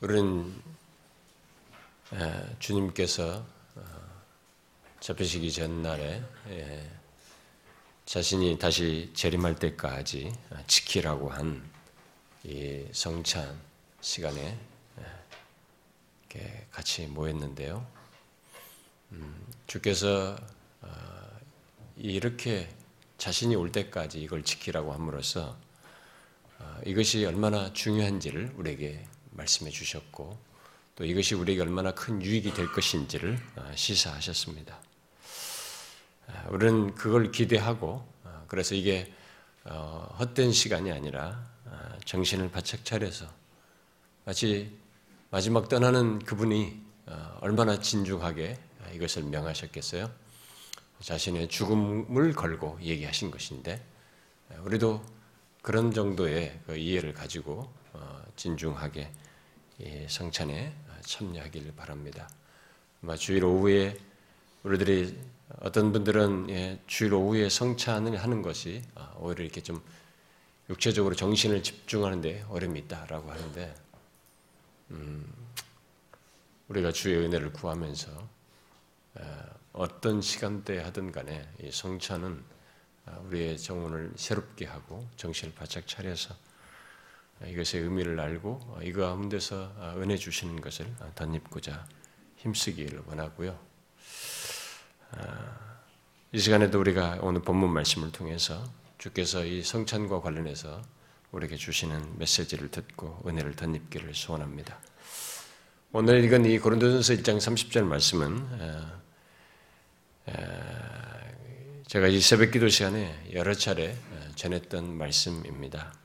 우리는 주님께서 어, 잡히시기 전날에 예, 자신이 다시 재림할 때까지 지키라고 한 이 성찬 시간에 예, 같이 모였는데요. 음, 주께서 어, 이렇게 자신이 올 때까지 이걸 지키라고 함으로써 어, 이것이 얼마나 중요한지를 우리에게 말씀해 주셨고 또 이것이 우리에게 얼마나 큰 유익이 될 것인지를 어, 시사하셨습니다. 어, 우리는 그걸 기대하고 그래서 이게 헛된 시간이 아니라 정신을 바짝 차려서 마치 마지막 떠나는 그분이 얼마나 진중하게 이것을 명하셨겠어요? 자신의 죽음을 걸고 얘기하신 것인데 우리도 그런 정도의 그 이해를 가지고 어, 진중하게 성찬에 참여하기를 바랍니다. 주일 오후에 우리들이 어떤 분들은 예, 주일 오후에 성찬을 하는 것이 아, 오히려 이렇게 좀 육체적으로 정신을 집중하는데 어려움이 있다라고 하는데 음, 우리가 주의 은혜를 구하면서 어떤 시간대에 하든 간에 이 성찬은 아, 우리의 정원을 새롭게 하고 정신을 바짝 차려서 이것의 의미를 알고 이거 가운데서 아, 은혜 주시는 것을 덧입고자 힘쓰기를 원하고요. 아, 이 시간에도 우리가 오늘 본문 말씀을 통해서 주께서 이 성찬과 관련해서 우리에게 주시는 메시지를 듣고 은혜를 덧입기를 소원합니다. 오늘 읽은 이 고린도전서 1장 30절 말씀은 제가 이 새벽 기도 시간에 여러 차례 전했던 말씀입니다.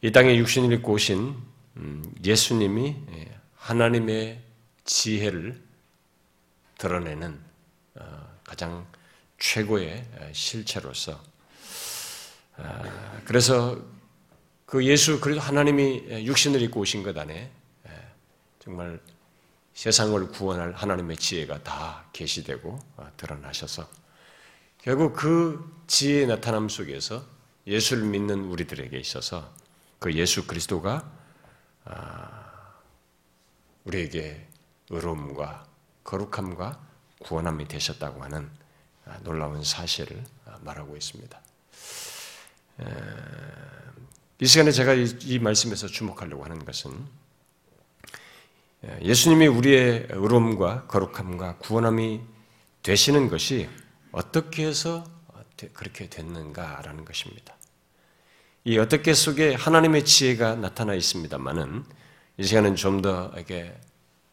이 땅에 육신을 입고 오신 음, 예수님이 하나님의 지혜를 드러내는 어, 가장 최고의 실체로서 그래서 그 예수 그리도 하나님이 육신을 입고 오신 것 안에 정말 세상을 구원할 하나님의 지혜가 다 계시되고 어, 드러나셔서 결국 그 지혜의 나타남 속에서 예수를 믿는 우리들에게 있어서 그 예수 그리스도가 아, 우리에게 의로움과 거룩함과 구원함이 되셨다고 하는 아, 놀라운 사실을 아, 말하고 있습니다. 이 시간에 제가 이 말씀에서 주목하려고 하는 것은 예, 예수님이 우리의 의로움과 거룩함과 구원함이 되시는 것이 어떻게 해서 그렇게 됐는가라는 것입니다. 이 어떻게 속에 하나님의 지혜가 나타나 있습니다만은 이 시간은 좀 더 이렇게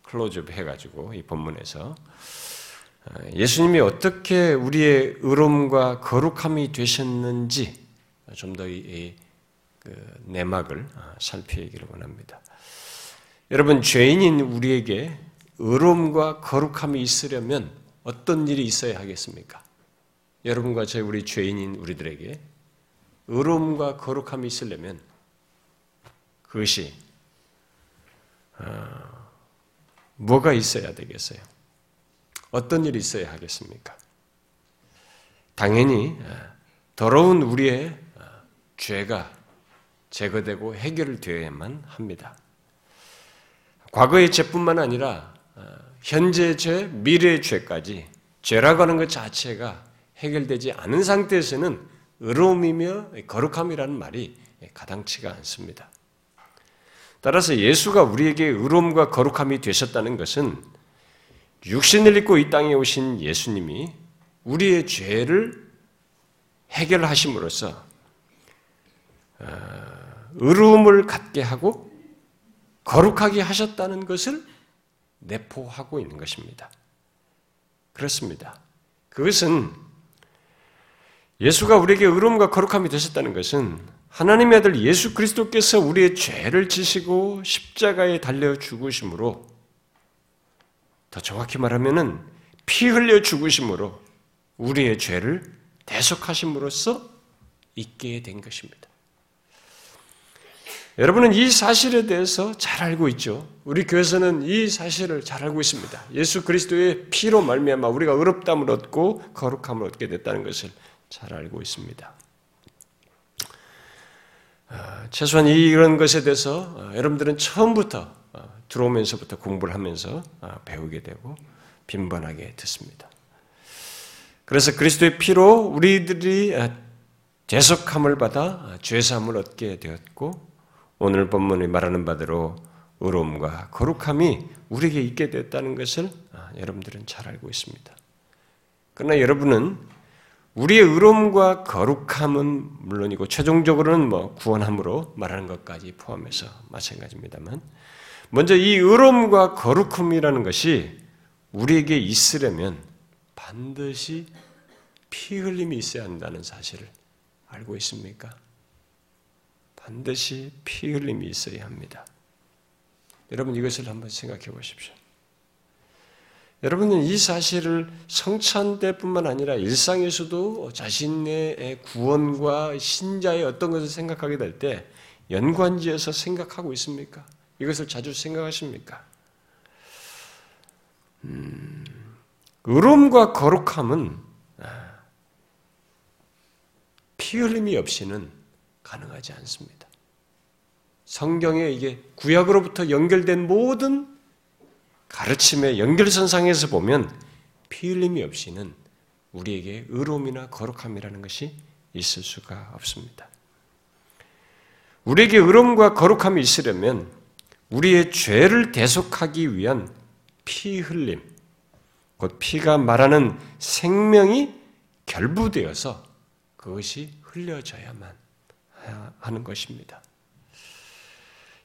클로즈업 해가지고 이 본문에서 어, 예수님이 어떻게 우리의 의로움과 거룩함이 되셨는지 좀 더이그 내막을 어, 살피기를 원합니다. 여러분 죄인인 우리에게 의로움과 거룩함이 있으려면 어떤 일이 있어야 하겠습니까? 여러분과 제 우리 죄인인 우리들에게 의로움과 거룩함이 있으려면 그것이 어, 뭐가 있어야 되겠어요? 어떤 일이 있어야 하겠습니까? 당연히 어, 더러운 우리의 어, 죄가 제거되고 해결되어야만 합니다. 과거의 죄뿐만 아니라 어, 현재 죄, 미래의 죄까지 죄라고 하는 것 자체가 해결되지 않은 상태에서는 의로움이며 거룩함이라는 말이 가당치가 않습니다. 따라서 예수가 우리에게 의로움과 거룩함이 되셨다는 것은 육신을 입고 이 땅에 오신 예수님이 우리의 죄를 해결하심으로써 어, 의로움을 갖게 하고 거룩하게 하셨다는 것을 내포하고 있는 것입니다. 그렇습니다. 그것은 예수가 우리에게 의로움과 거룩함이 되셨다는 것은 하나님의 아들 예수 그리스도께서 우리의 죄를 지시고 십자가에 달려 죽으심으로 더 정확히 말하면은 피 흘려 죽으심으로 우리의 죄를 대속하심으로써 있게 된 것입니다. 여러분은 이 사실에 대해서 잘 알고 있죠. 우리 교회에서는 이 사실을 잘 알고 있습니다. 예수 그리스도의 피로 말미암아 우리가 의롭담을 얻고 거룩함을 얻게 됐다는 것을 잘 알고 있습니다. 아, 최소한 이런 것에 대해서 어, 여러분들은 처음부터 어, 들어오면서부터 공부를 하면서 아, 배우게 되고 빈번하게 듣습니다. 그래서 그리스도의 피로 우리들이 대속함을 받아 죄사함을 얻게 되었고 오늘 본문이 말하는 바대로 의로움과 거룩함이 우리에게 있게 됐다는 것을 여러분들은 잘 알고 있습니다. 그러나 여러분은 우리의 의로움과 거룩함은 물론이고 최종적으로는 뭐 구원함으로 말하는 것까지 포함해서 마찬가지입니다만 먼저 이 의로움과 거룩함이라는 것이 우리에게 있으려면 반드시 피 흘림이 있어야 한다는 사실을 알고 있습니까? 반드시 피 흘림이 있어야 합니다. 여러분 이것을 한번 생각해 보십시오. 여러분은 이 사실을 성찬 때뿐만 아니라 일상에서도 자신의 구원과 신자의 어떤 것을 생각하게 될 때 연관지어서 생각하고 있습니까? 이것을 자주 생각하십니까? 음, 의로움과 거룩함은 아, 피 흘림이 없이는 가능하지 않습니다. 성경에 이게 구약으로부터 연결된 모든 가르침의 연결선상에서 보면 피 흘림이 없이는 우리에게 의로움이나 거룩함이라는 것이 있을 수가 없습니다. 우리에게 의로움과 거룩함이 있으려면 우리의 죄를 대속하기 위한 피 흘림, 곧 피가 말하는 생명이 결부되어서 그것이 흘려져야만 하는 것입니다.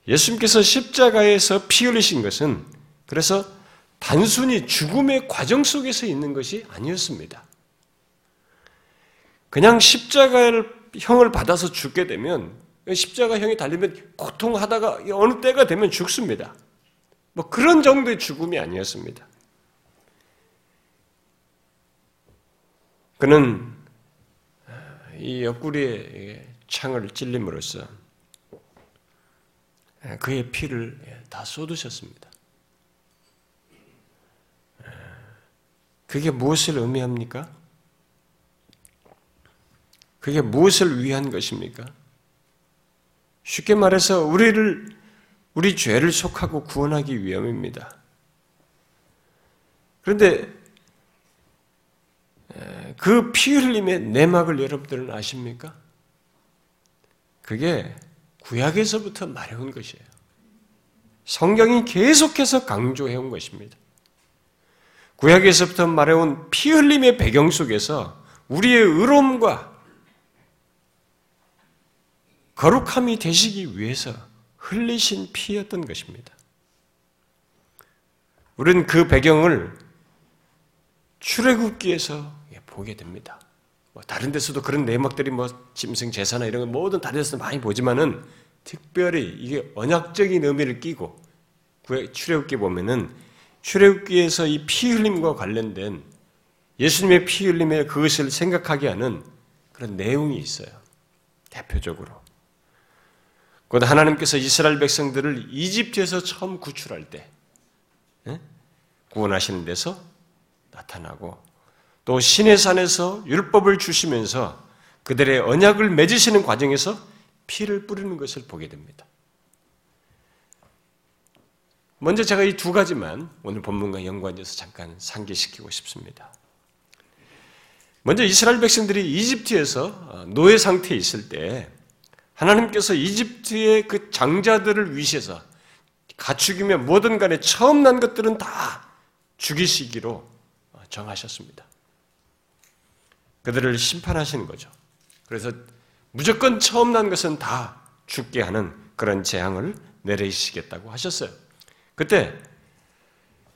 예수님께서 십자가에서 피 흘리신 것은 그래서 단순히 죽음의 과정 속에서 있는 것이 아니었습니다. 그냥 십자가를 형을 받아서 죽게 되면 십자가 형이 달리면 고통하다가 어느 때가 되면 죽습니다. 뭐 그런 정도의 죽음이 아니었습니다. 그는 이 옆구리에 창을 찔림으로써 그의 피를 다 쏟으셨습니다. 그게 무엇을 의미합니까? 그게 무엇을 위한 것입니까? 쉽게 말해서 우리를 우리 죄를 속하고 구원하기 위함입니다. 그런데 그 피 흘림의 내막을 여러분들은 아십니까? 그게 구약에서부터 말해온 것이에요. 성경이 계속해서 강조해온 것입니다. 구약에서부터 말해온 피 흘림의 배경 속에서 우리의 의로움과 거룩함이 되시기 위해서 흘리신 피였던 것입니다. 우리는 그 배경을 출애굽기에서 보게 됩니다. 뭐 다른 데서도 그런 내막들이 뭐 짐승 제사나 이런 거 모든 다른 데서 많이 보지만은 특별히 이게 언약적인 의미를 끼고 출애굽기 보면은 출애굽기에서 이 피 흘림과 관련된 예수님의 피 흘림에 그것을 생각하게 하는 그런 내용이 있어요. 대표적으로. 곧 하나님께서 이스라엘 백성들을 이집트에서 처음 구출할 때 예? 구원하시는 데서 나타나고 또 신의 산에서 율법을 주시면서 그들의 언약을 맺으시는 과정에서 피를 뿌리는 것을 보게 됩니다. 먼저 제가 이 두 가지만 오늘 본문과 연관해서 잠깐 상기시키고 싶습니다. 먼저 이스라엘 백성들이 이집트에서 노예 상태에 있을 때 하나님께서 이집트의 그 장자들을 위시해서 가축이며 뭐든 간에 처음 난 것들은 다 죽이시기로 정하셨습니다. 그들을 심판하시는 거죠. 그래서 무조건 처음 난 것은 다 죽게 하는 그런 재앙을 내리시겠다고 하셨어요. 그때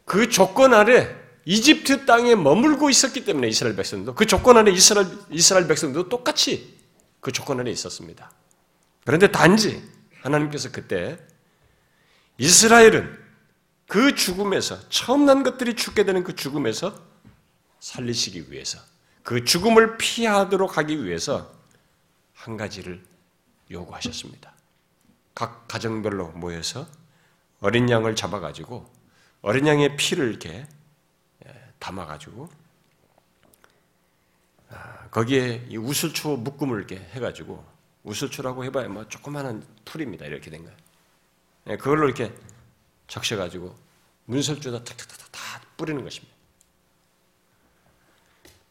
그 조건 아래 이집트 땅에 머물고 있었기 때문에 이스라엘 백성도 그 조건 아래 이스라엘, 이스라엘 백성도 똑같이 그 조건 아래 있었습니다. 그런데 단지 하나님께서 그때 이스라엘은 그 죽음에서 처음 난 것들이 죽게 되는 그 죽음에서 살리시기 위해서 그 죽음을 피하도록 하기 위해서 한 가지를 요구하셨습니다. 각 가정별로 모여서 어린 양을 잡아가지고 어린 양의 피를 이렇게 예, 담아가지고 아, 거기에 이 우슬초 묶음을 이렇게 해가지고 우슬초라고 해봐야 뭐 조그마한 풀입니다. 이렇게 된 거예요. 예, 그걸로 이렇게 적셔가지고 문설주에다 탁탁탁 다 뿌리는 것입니다.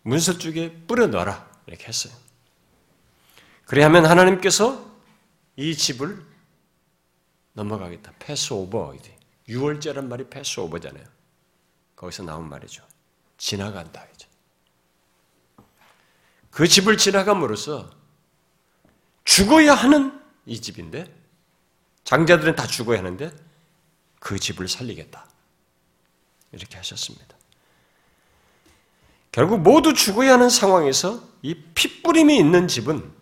문설주에 뿌려 놔라 이렇게 했어요. 그래야면 하나님께서 이 집을 넘어가겠다. 패스오버. 6월째란 말이 패스오버잖아요. 거기서 나온 말이죠. 지나간다. 그 집을 지나감으로써 죽어야 하는 이 집인데 장자들은 다 죽어야 하는데 그 집을 살리겠다. 이렇게 하셨습니다. 결국 모두 죽어야 하는 상황에서 이 핏뿌림이 있는 집은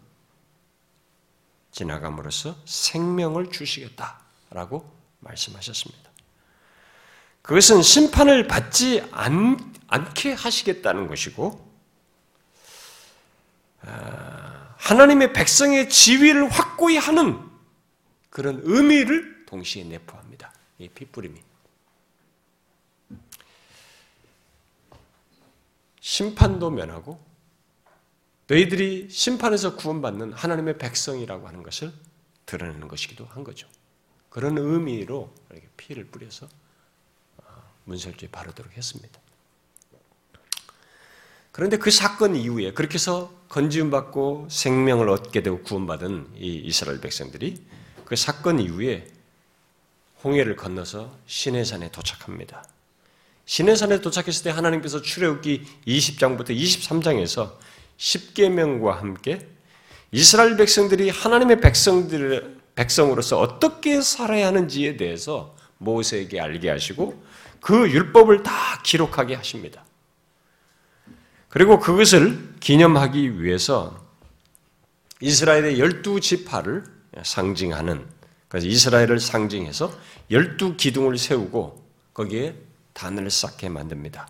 지나감으로써 생명을 주시겠다 라고 말씀하셨습니다. 그것은 심판을 받지 않, 않게 하시겠다는 것이고, 아, 하나님의 백성의 지위를 확고히 하는 그런 의미를 동시에 내포합니다. 이 핏부림이. 심판도 면하고 너희들이 심판에서 구원받는 하나님의 백성이라고 하는 것을 드러내는 것이기도 한 거죠. 그런 의미로 이렇게 피를 뿌려서 어, 문설주에 바르도록 했습니다. 그런데 그 사건 이후에 그렇게 해서 건지움 받고 생명을 얻게 되고 구원받은 이 이스라엘 백성들이 그 사건 이후에 홍해를 건너서 시내산에 도착합니다. 시내산에 도착했을 때 하나님께서 출애굽기 20장부터 23장에서 10계명과 함께 이스라엘 백성들이 하나님의 백성들 백성으로서 어떻게 살아야 하는지에 대해서 모세에게 알게 하시고 그 율법을 다 기록하게 하십니다. 그리고 그것을 기념하기 위해서 이스라엘의 열두 지파를 상징하는 그래서 이스라엘을 상징해서 열두 기둥을 세우고 거기에 단을 쌓게 만듭니다.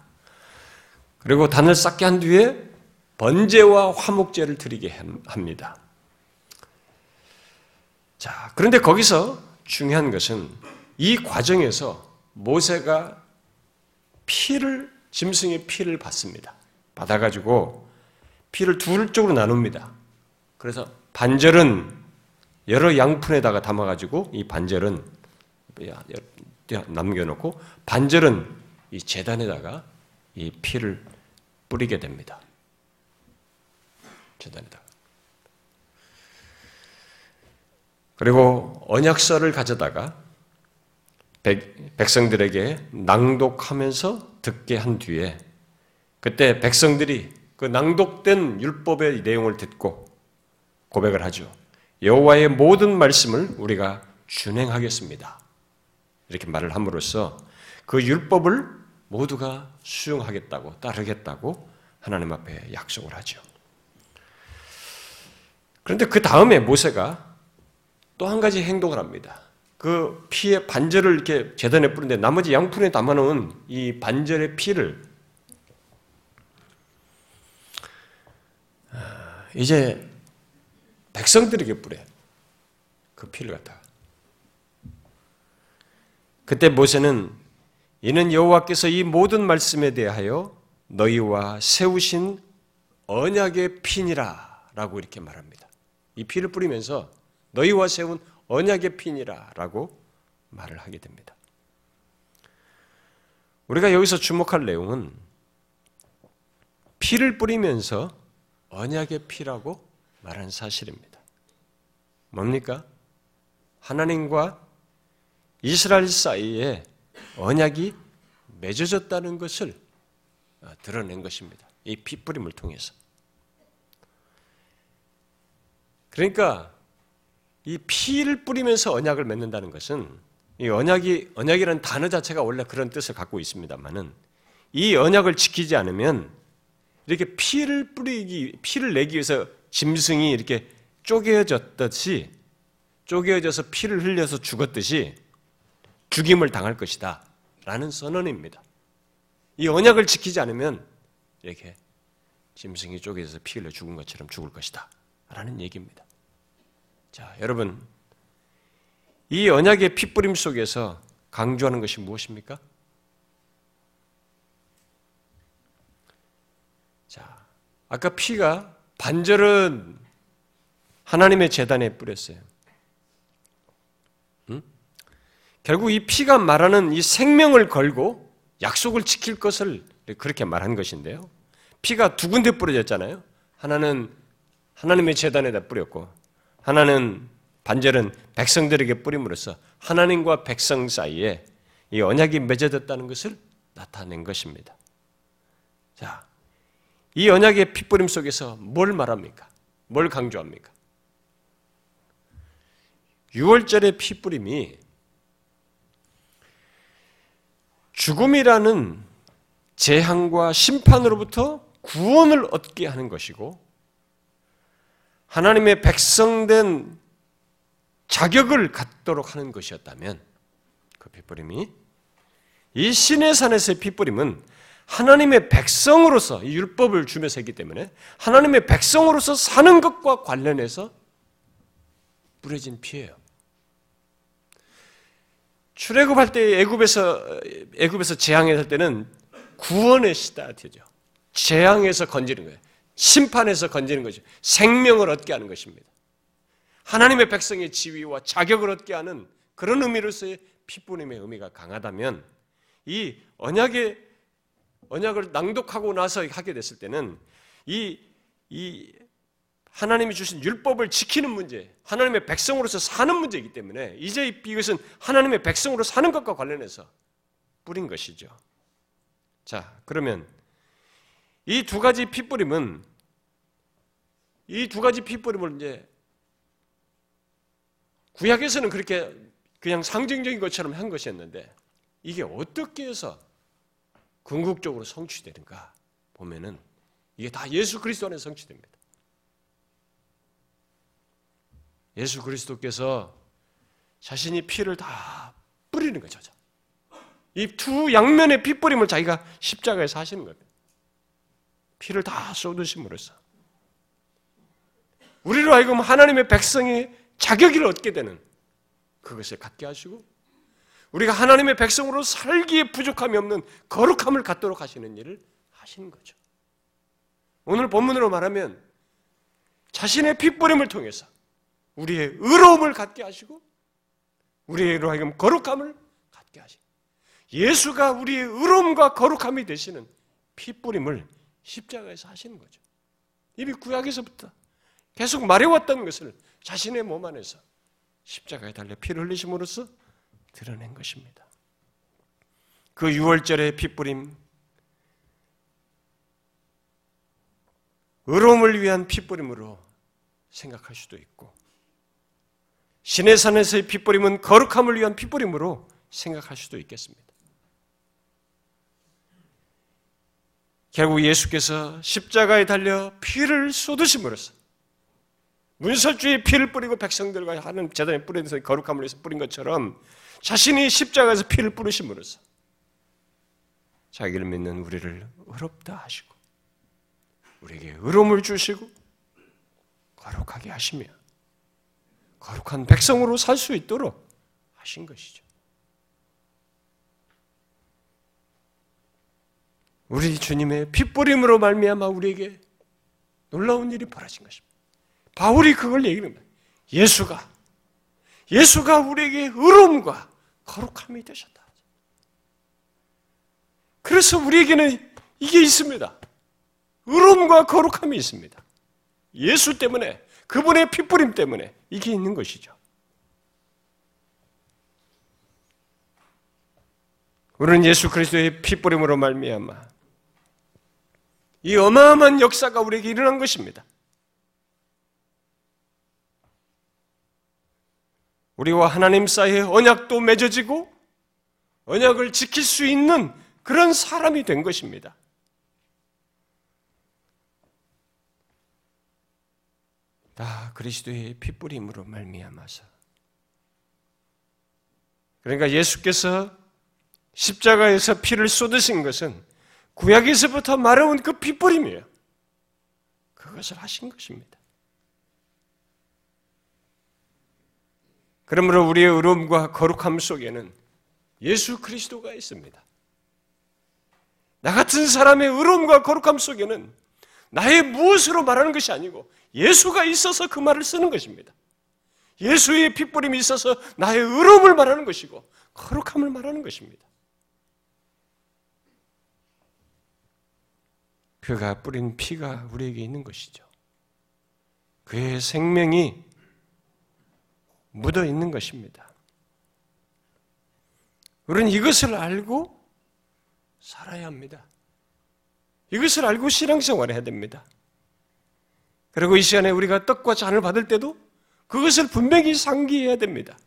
그리고 단을 쌓게 한 뒤에 번제와 화목제를 드리게 합니다. 자, 그런데 거기서 중요한 것은 이 과정에서 모세가 피를, 짐승의 피를 받습니다. 받아가지고 피를 둘 쪽으로 나눕니다. 그래서 반절은 여러 양푼에다가 담아가지고 이 반절은 남겨놓고 반절은 이 재단에다가 이 피를 뿌리게 됩니다. 재단에다가. 그리고 언약서를 가져다가 백, 백성들에게 낭독하면서 듣게 한 뒤에 그때 백성들이 그 낭독된 율법의 내용을 듣고 고백을 하죠. 여호와의 모든 말씀을 우리가 준행하겠습니다. 이렇게 말을 함으로써 그 율법을 모두가 수용하겠다고 따르겠다고 하나님 앞에 약속을 하죠. 그런데 그 다음에 모세가 또 한 가지 행동을 합니다. 그 피의 반절을 이렇게 재단에 뿌는데 나머지 양푼에 담아놓은 이 반절의 피를 아, 이제 백성들에게 뿌려. 그 피를 갖다가. 그때 모세는 이는 여호와께서 이 모든 말씀에 대하여 너희와 세우신 언약의 피니라라고 이렇게 말합니다. 이 피를 뿌리면서 너희와 세운 언약의 핀이라라고 말을 하게 됩니다. 우리가 여기서 주목할 내용은 피를 뿌리면서 언약의 피라고 말한 사실입니다. 뭡니까? 하나님과 이스라엘 사이에 언약이 맺어졌다는 것을 드러낸 것입니다. 이 피 뿌림을 통해서. 그러니까 이 피를 뿌리면서 언약을 맺는다는 것은 이 언약이 언약이라는 단어 자체가 원래 그런 뜻을 갖고 있습니다만은 이 언약을 지키지 않으면 이렇게 피를 뿌리기 피를 내기 위해서 짐승이 이렇게 쪼개졌듯이 쪼개져서 피를 흘려서 죽었듯이 죽임을 당할 것이다. 라는 선언입니다. 이 언약을 지키지 않으면 이렇게 짐승이 쪼개져서 피 흘려 죽은 것처럼 죽을 것이다. 라는 얘기입니다. 자, 여러분, 이 언약의 핏부림 속에서 강조하는 것이 무엇입니까? 자, 아까 피가 반절은 하나님의 재단에 뿌렸어요. 음? 결국 이 피가 말하는 이 생명을 걸고 약속을 지킬 것을 그렇게 말한 것인데요. 피가 두 군데 뿌려졌잖아요. 하나는 하나님의 재단에다 뿌렸고 하나는 반절은 백성들에게 뿌림으로써 하나님과 백성 사이에 이 언약이 맺어졌다는 것을 나타낸 것입니다. 자, 이 언약의 핏뿌림 속에서 뭘 말합니까? 뭘 강조합니까? 6월절의 핏뿌림이 죽음이라는 재앙과 심판으로부터 구원을 얻게 하는 것이고 하나님의 백성된 자격을 갖도록 하는 것이었다면 그 핏부림이 이 신의 산에서의 핏부림은 하나님의 백성으로서 율법을 주면서 했기 때문에 하나님의 백성으로서 사는 것과 관련해서 뿌려진 피예요. 출애굽할 때 애굽에서 애굽에서 재앙했을 때는 구원의 시다트죠. 재앙에서 건지는 거예요. 심판에서 건지는 거죠. 생명을 얻게 하는 것입니다. 하나님의 백성의 지위와 자격을 얻게 하는 그런 의미로서의 피뿌림의 의미가 강하다면 이 언약의 언약을 낭독하고 나서 하게 됐을 때는 이, 이 하나님이 주신 율법을 지키는 문제, 하나님의 백성으로서 사는 문제이기 때문에 이제 이것은 하나님의 백성으로 사는 것과 관련해서 뿌린 것이죠. 자, 그러면 이 두 가지 피뿌림은 이 두 가지 피뿌림을 이제 구약에서는 그렇게 그냥 상징적인 것처럼 한 것이었는데 이게 어떻게 해서 궁극적으로 성취되는가 보면은 이게 다 예수 그리스도 안에 성취됩니다. 예수 그리스도께서 자신이 피를 다 뿌리는 거죠. 이 두 양면의 피뿌림을 자기가 십자가에서 하시는 겁니다. 피를 다 쏟으심으로써 우리로 하여금 하나님의 백성이 자격을 얻게 되는 그것을 갖게 하시고 우리가 하나님의 백성으로 살기에 부족함이 없는 거룩함을 갖도록 하시는 일을 하시는 거죠. 오늘 본문으로 말하면 자신의 핏부림을 통해서 우리의 의로움을 갖게 하시고 우리로 하여금 거룩함을 갖게 하시고 예수가 우리의 의로움과 거룩함이 되시는 핏부림을 십자가에서 하시는 거죠. 이미 구약에서부터 계속 말해왔던 것을 자신의 몸 안에서 십자가에 달려 피를 흘리심으로써 드러낸 것입니다. 그 6월절의 핏부림, 의로움을 위한 핏부림으로 생각할 수도 있고, 신의 산에서의 핏부림은 거룩함을 위한 핏부림으로 생각할 수도 있겠습니다. 결국 예수께서 십자가에 달려 피를 쏟으심으로써 문설주의 피를 뿌리고 백성들과 하는 재단에 뿌리면서 거룩함을 위해서 뿌린 것처럼 자신이 십자가에서 피를 뿌리심으로써 자기를 믿는 우리를 의롭다 하시고 우리에게 의로움을 주시고 거룩하게 하시며 거룩한 백성으로 살 수 있도록 하신 것이죠. 우리 주님의 핏뿌림으로 말미암아 우리에게 놀라운 일이 벌어진 것입니다. 바울이 그걸 얘기하는 거예요. 예수가 예수가 우리에게 의로움과 거룩함이 되셨다. 그래서 우리에게는 이게 있습니다. 의로움과 거룩함이 있습니다. 예수 때문에 그분의 핏부림 때문에 이게 있는 것이죠. 우리는 예수 그리스도의 핏부림으로 말미암아 이 어마어마한 역사가 우리에게 일어난 것입니다. 우리와 하나님 사이에 언약도 맺어지고 언약을 지킬 수 있는 그런 사람이 된 것입니다. 다 그리스도의 핏뿌림으로 말미암아서 그러니까 예수께서 십자가에서 피를 쏟으신 것은 구약에서부터 말해온 그 핏뿌림이에요. 그것을 하신 것입니다. 그러므로 우리의 의로움과 거룩함 속에는 예수 그리스도가 있습니다. 나 같은 사람의 의로움과 거룩함 속에는 나의 무엇으로 말하는 것이 아니고 예수가 있어서 그 말을 쓰는 것입니다. 예수의 핏부림이 있어서 나의 의로움을 말하는 것이고 거룩함을 말하는 것입니다. 그가 뿌린 피가 우리에게 있는 것이죠. 그의 생명이 묻어 있는 것입니다. 우리는 이것을 알고 살아야 합니다. 이것을 알고 신앙생활을 해야 됩니다. 그리고 이 시간에 우리가 떡과 잔을 받을 때도 그것을 분명히 상기해야 됩니다.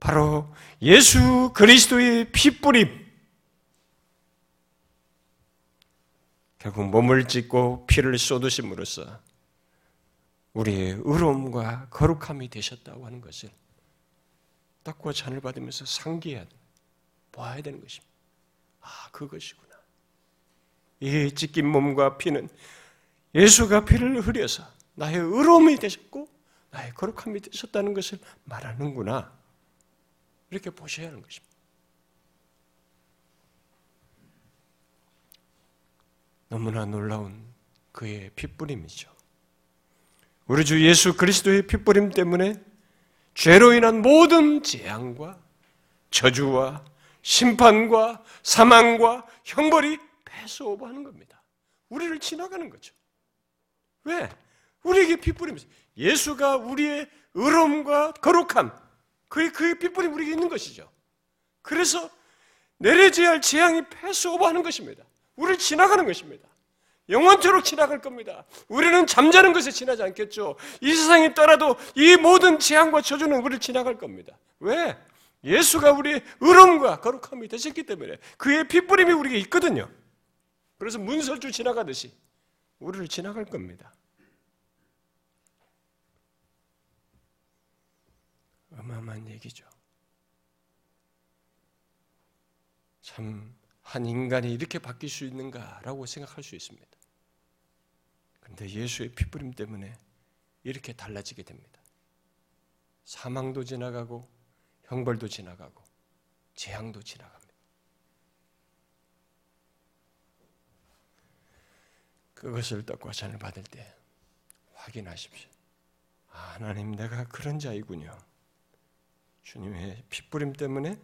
바로 예수 그리스도의 피뿌림. 결국 몸을 찢고 피를 쏟으심으로써 우리의 의로움과 거룩함이 되셨다고 하는 것을 떡과 잔을 받으면서 상기해야 돼. 봐야 되는 것입니다. 아, 그것이구나. 이 찢긴 몸과 피는 예수가 피를 흘려서 나의 의로움이 되셨고 나의 거룩함이 되셨다는 것을 말하는구나. 이렇게 보셔야 하는 것입니다. 너무나 놀라운 그의 핏부림이죠. 우리 주 예수 그리스도의 핏부림 때문에 죄로 인한 모든 재앙과 저주와 심판과 사망과 형벌이 패스오버하는 겁니다. 우리를 지나가는 거죠. 왜? 우리에게 핏부림이 예수가 우리의 의로움과 거룩함, 그의 그의 핏부림 우리에게 있는 것이죠. 그래서 내려져야 할 재앙이 패스오버하는 것입니다. 우리를 지나가는 것입니다. 영원토록 지나갈 겁니다. 우리는 잠자는 것에 지나지 않겠죠. 이 세상에 따라도 이 모든 재앙과 저주는 우리를 지나갈 겁니다. 왜? 예수가 우리의 의로움과 거룩함이 되셨기 때문에 그의 핏부림이 우리에게 있거든요. 그래서 문설주 지나가듯이 우리를 지나갈 겁니다. 어마어마한 얘기죠. 참, 한 인간이 이렇게 바뀔 수 있는가라고 생각할 수 있습니다. 그런데 예수의 피부림 때문에 이렇게 달라지게 됩니다. 사망도 지나가고, 형벌도 지나가고, 재앙도 지나갑니다. 그것을 떡과 잔을 받을 때 확인하십시오. 아, 하나님, 내가 그런 자이군요. 주님의 핏부림 때문에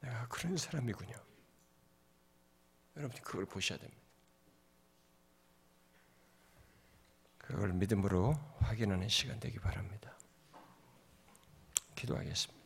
내가 그런 사람이군요. 여러분 그걸 보셔야 됩니다. 그걸 믿음으로 확인하는 시간 되기 바랍니다. 기도하겠습니다.